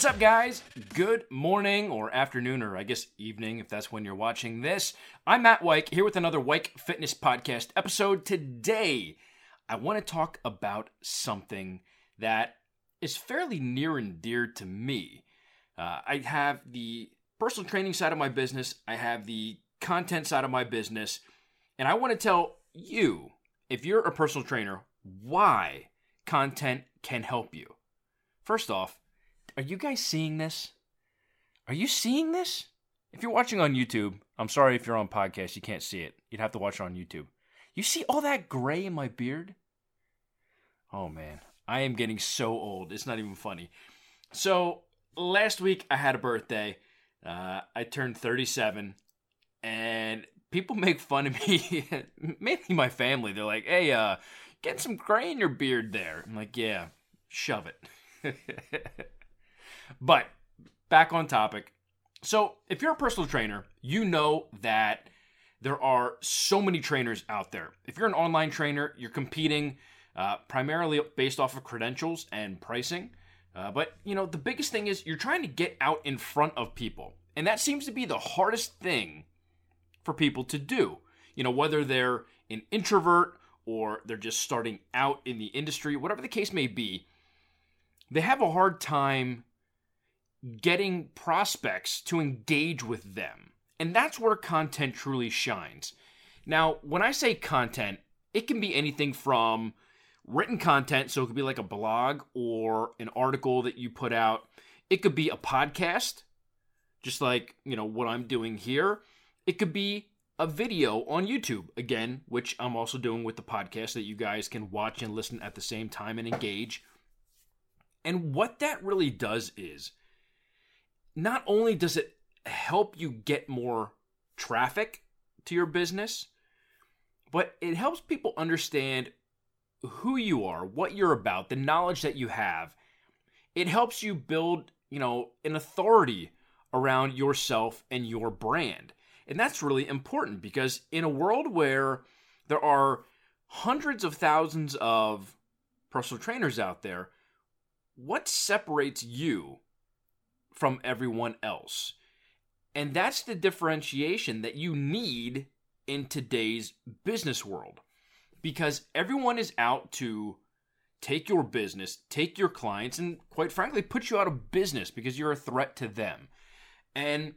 What's up, guys? Good morning or afternoon, or I guess evening if that's when you're watching this. I'm Matt Weik here with another Weik Fitness Podcast episode. Today, I want to talk about something that is fairly near and dear to me. Uh, I have the personal training side of my business, I have the content side of my business, and I want to tell you, if you're a personal trainer, why content can help you. First off, are you guys seeing this? Are you seeing this? If you're watching on YouTube, I'm sorry if you're on podcast, you can't see it. You'd have to watch it on YouTube. You see all that gray in my beard? Oh man, I am getting so old. It's not even funny. So, last week I had a birthday. Uh, I turned 37, and people make fun of me, mainly my family. They're like, hey, uh, get some gray in your beard there. I'm like, yeah, shove it. but back on topic. So, if you're a personal trainer, you know that there are so many trainers out there. If you're an online trainer, you're competing uh, primarily based off of credentials and pricing. Uh, but you know, the biggest thing is you're trying to get out in front of people, and that seems to be the hardest thing for people to do. You know, whether they're an introvert or they're just starting out in the industry, whatever the case may be, they have a hard time getting prospects to engage with them. And that's where content truly shines. Now, when I say content, it can be anything from written content, so it could be like a blog or an article that you put out. It could be a podcast, just like, you know, what I'm doing here. It could be a video on YouTube, again, which I'm also doing with the podcast that you guys can watch and listen at the same time and engage. And what that really does is not only does it help you get more traffic to your business, but it helps people understand who you are, what you're about, the knowledge that you have. It helps you build, you know, an authority around yourself and your brand. And that's really important because in a world where there are hundreds of thousands of personal trainers out there, what separates you from everyone else? And that's the differentiation that you need in today's business world because everyone is out to take your business, take your clients, and quite frankly, put you out of business because you're a threat to them. And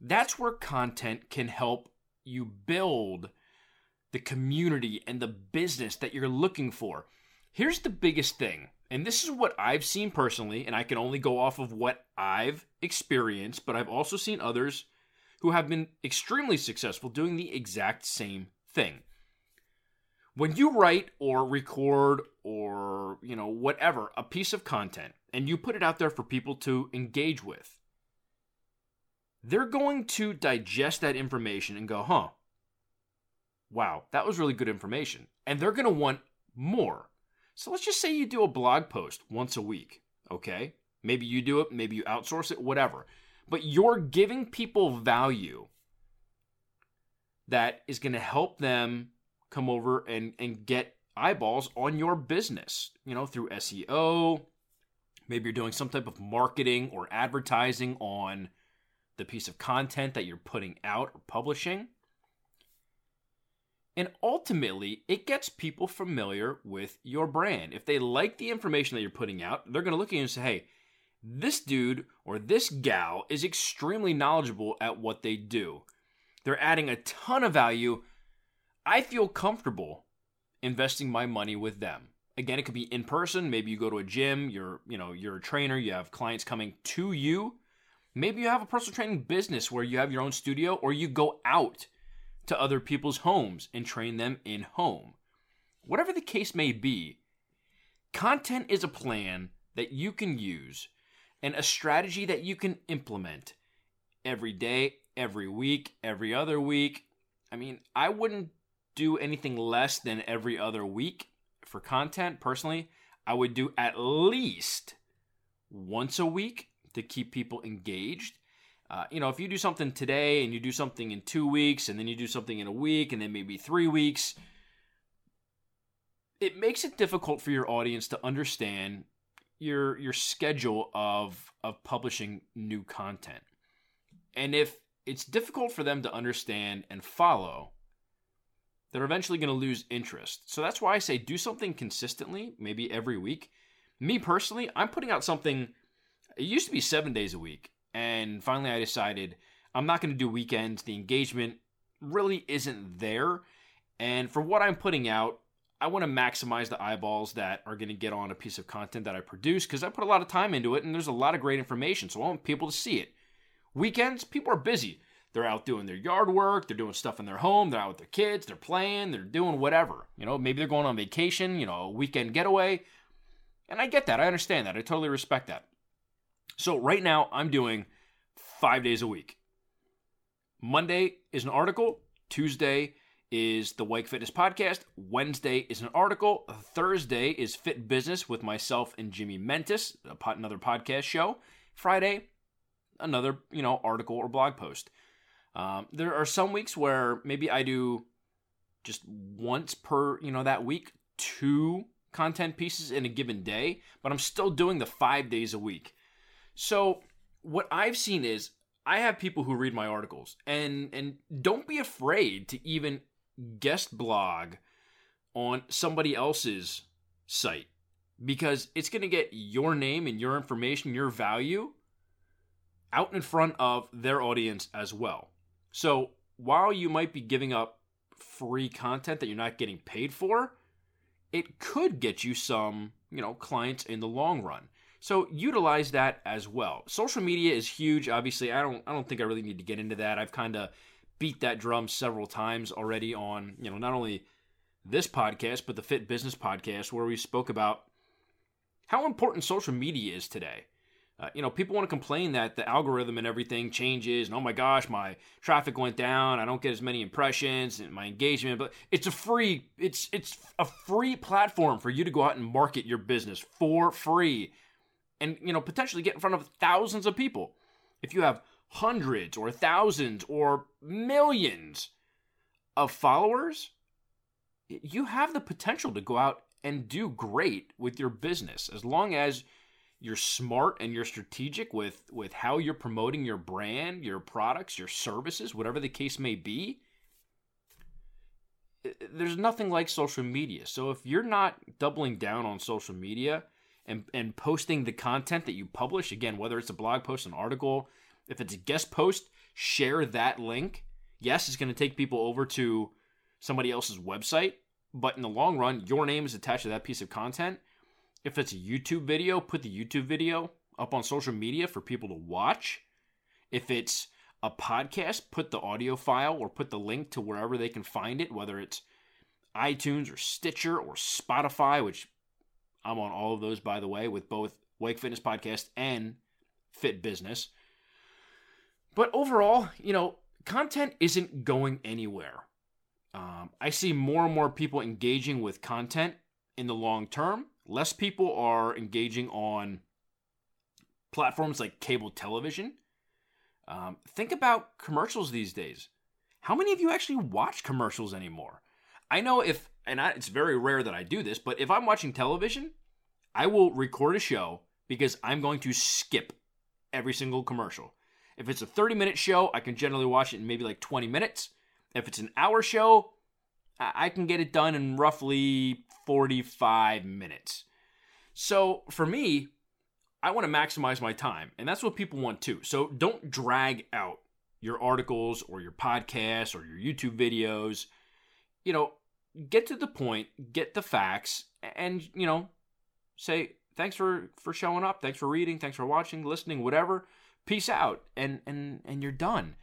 that's where content can help you build the community and the business that you're looking for. Here's the biggest thing, and this is what I've seen personally, and I can only go off of what I've experienced, but I've also seen others who have been extremely successful doing the exact same thing. When you write or record or you know whatever a piece of content and you put it out there for people to engage with they're going to digest that information and go huh wow that was really good information. And they're going to want more so let's just say you do a blog post once a week okay maybe you do it maybe you outsource it whatever but you're giving people value that is going to help them come over and and get eyeballs on your business, you know, through SEO. Maybe you're doing some type of marketing or advertising on the piece of content that you're putting out or publishing. And ultimately, it gets people familiar with your brand. If they like the information that you're putting out, they're going to look at you and say, hey, this dude or this gal is extremely knowledgeable at what they do. They're adding a ton of value I feel comfortable investing my money with them. Again, it could be in person. Maybe you go to a gym. You're, you know, you're a trainer. You have clients coming to you. Maybe you have a personal training business where you have your own studio, or you go out to other people's homes and train them in home. Whatever the case may be, content is a plan that you can use and a strategy that you can implement every day, every week, every other week. I mean, I wouldn't do anything less than every other week for content. Personally, I would do at least once a week to keep people engaged. Uh, you know, if you do something today and you do something in two weeks, and then you do something in a week, and then maybe three weeks, it makes it difficult for your audience to understand your your schedule of of publishing new content. And if it's difficult for them to understand and follow, they're eventually going to lose interest. So that's why I say do something consistently, maybe every week. Me personally, I'm putting out something it used to be 7 days a week, and finally I decided I'm not going to do weekends. The engagement really isn't there. And for what I'm putting out, I want to maximize the eyeballs that are going to get on a piece of content that I produce because I put a lot of time into it and there's a lot of great information. So I want people to see it. Weekends, people are busy. They're out doing their yard work, they're doing stuff in their home, they're out with their kids, they're playing, they're doing whatever. You know, maybe they're going on vacation, you know, a weekend getaway. And I get that. I understand that. I totally respect that. So right now, I'm doing five days a week. Monday is an article, Tuesday is the Weik Fitness Podcast. Wednesday is an article. Thursday is Fit Business with myself and Jimmy Mentis, another podcast show. Friday, another you know article or blog post. Um, there are some weeks where maybe I do just once per you know that week two content pieces in a given day, but I'm still doing the five days a week. So what I've seen is I have people who read my articles and and don't be afraid to even guest blog on somebody else's site because it's going to get your name and your information, your value out in front of their audience as well. So while you might be giving up free content that you're not getting paid for, it could get you some, you know, clients in the long run. So utilize that as well. Social media is huge. Obviously, I don't I don't think I really need to get into that. I've kind of beat that drum several times already on, you know, not only this podcast, but the Fit Business podcast, where we spoke about how important social media is today. Uh, you know, people want to complain that the algorithm and everything changes, and oh my gosh, my traffic went down. I don't get as many impressions and my engagement. But it's a free, it's it's a free platform for you to go out and market your business for free, and you know potentially get in front of thousands of people. If you have hundreds or thousands or millions of followers, you have the potential to go out and do great with your business as long as you're smart and you're strategic with with how you're promoting your brand, your products, your services, whatever the case may be. There's nothing like social media. So if you're not doubling down on social media and and posting the content that you publish, again, whether it's a blog post, an article, if it's a guest post, share that link. Yes, it's going to take people over to somebody else's website, but in the long run, your name is attached to that piece of content. If it's a YouTube video, put the YouTube video up on social media for people to watch. If it's a podcast, put the audio file or put the link to wherever they can find it, whether it's iTunes or Stitcher or Spotify, which I'm on all of those, by the way, with both Weik Fitness Podcast and Fit Business. But overall, you know, content isn't going anywhere. Um, I see more and more people engaging with content in the long term. Less people are engaging on platforms like cable television. Um, think about commercials these days. How many of you actually watch commercials anymore? I know if, and I, it's very rare that I do this, but if I'm watching television, I will record a show because I'm going to skip every single commercial. If it's a 30 minute show, I can generally watch it in maybe like 20 minutes. If it's an hour show, I can get it done in roughly 45 minutes. So for me, I want to maximize my time, and that's what people want too. So don't drag out your articles or your podcasts or your YouTube videos. You know, get to the point, get the facts, and you know, say thanks for for showing up, thanks for reading, thanks for watching, listening, whatever. Peace out. And and and you're done.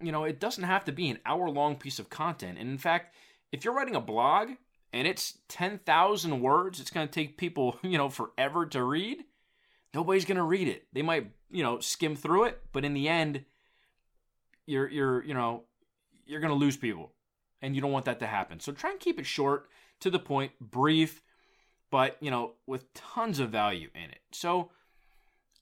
You know it doesn't have to be an hour long piece of content. And in fact if you're writing a blog and it's 10,000 words it's going to take people you know forever to read nobody's going to read it. They might you know skim through it but in the end you're you're you know you're going to lose people. And you don't want that to happen. So try and keep it short to the point brief but you know with tons of value in it so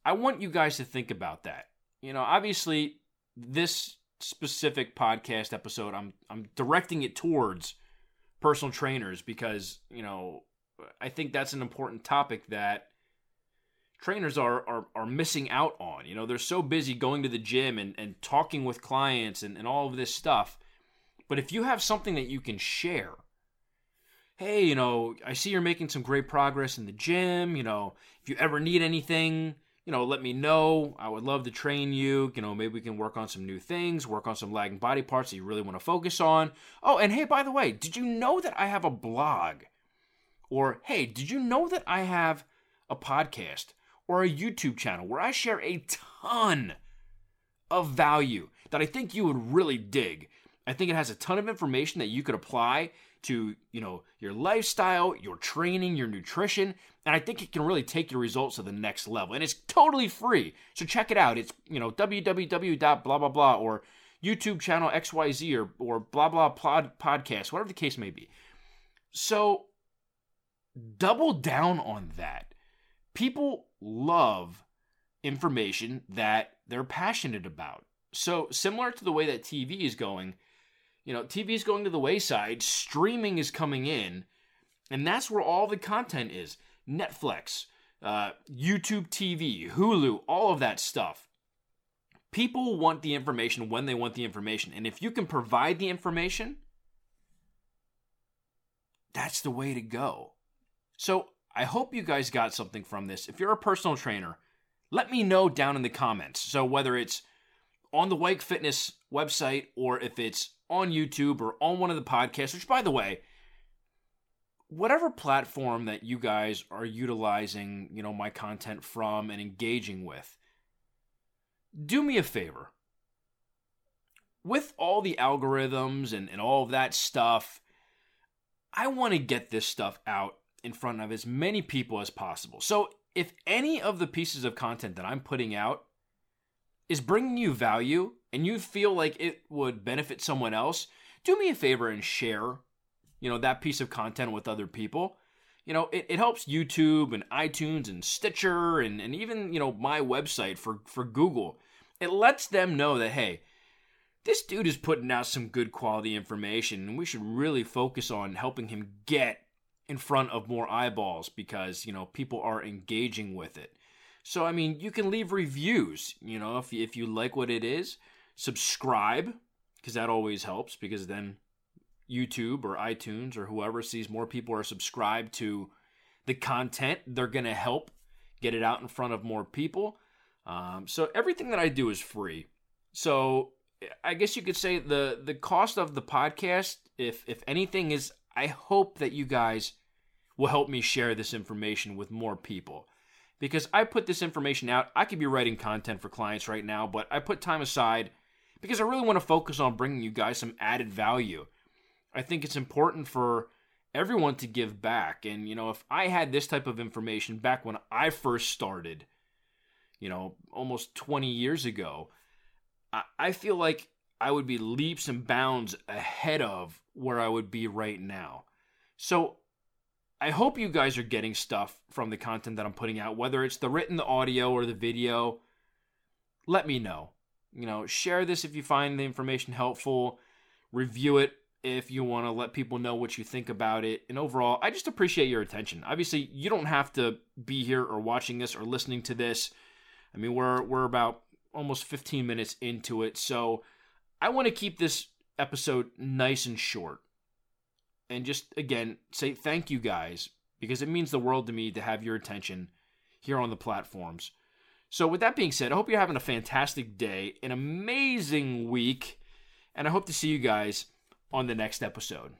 I want you guys to think about that. You know, obviously, this specific podcast episode, I'm I'm directing it towards personal trainers because you know I think that's an important topic that trainers are, are are missing out on. You know, they're so busy going to the gym and, and talking with clients and, and all of this stuff. But if you have something that you can share, hey, you know, I see you're making some great progress in the gym. You know, if you ever need anything, you know, let me know. I would love to train you. You know, maybe we can work on some new things, work on some lagging body parts that you really want to focus on. Oh, and hey, by the way, did you know that I have a blog? Or hey, did you know that I have a podcast or a YouTube channel where I share a ton of value that I think you would really dig? I think it has a ton of information that you could apply to, you know, your lifestyle, your training, your nutrition, and I think it can really take your results to the next level. And it's totally free. So check it out. It's, you know, www. blah blah blah or YouTube channel XYZ or or blah blah pod podcast, whatever the case may be. So double down on that. People love information that they're passionate about. So similar to the way that TV is going, you know, TV is going to the wayside, streaming is coming in, and that's where all the content is. Netflix, uh, YouTube TV, Hulu, all of that stuff. People want the information when they want the information. And if you can provide the information, that's the way to go. So I hope you guys got something from this. If you're a personal trainer, let me know down in the comments. So whether it's on the Weik Fitness website or if it's on YouTube or on one of the podcasts, which by the way, whatever platform that you guys are utilizing, you know, my content from and engaging with, do me a favor. With all the algorithms and, and all of that stuff, I want to get this stuff out in front of as many people as possible. So if any of the pieces of content that I'm putting out is bringing you value and you feel like it would benefit someone else, do me a favor and share, you know, that piece of content with other people. You know, it, it helps YouTube and iTunes and Stitcher and, and even, you know, my website for, for Google. It lets them know that, hey, this dude is putting out some good quality information and we should really focus on helping him get in front of more eyeballs because, you know, people are engaging with it. So, I mean, you can leave reviews, you know, if, if you like what it is subscribe because that always helps because then YouTube or iTunes or whoever sees more people are subscribed to the content, they're to help get it out in front of more people. Um, so everything that I do is free. So I guess you could say the the cost of the podcast, if if anything, is I hope that you guys will help me share this information with more people because I put this information out. I could be writing content for clients right now, but I put time aside because I really want to focus on bringing you guys some added value. I think it's important for everyone to give back. And, you know, if I had this type of information back when I first started, you know, almost 20 years ago, I, feel like I would be leaps and bounds ahead of where I would be right now. So I hope you guys are getting stuff from the content that I'm putting out, whether it's the written, the audio, or the video. Let me know. You know, share this if you find the information helpful. Review it if you want to let people know what you think about it. And overall, I just appreciate your attention. Obviously, you don't have to be here or watching this or listening to this. I mean, we're we're about almost 15 minutes into it. So, I want to keep this episode nice and short. And just again, say thank you guys because it means the world to me to have your attention here on the platforms. So, with that being said, I hope you're having a fantastic day, an amazing week, and I hope to see you guys on the next episode.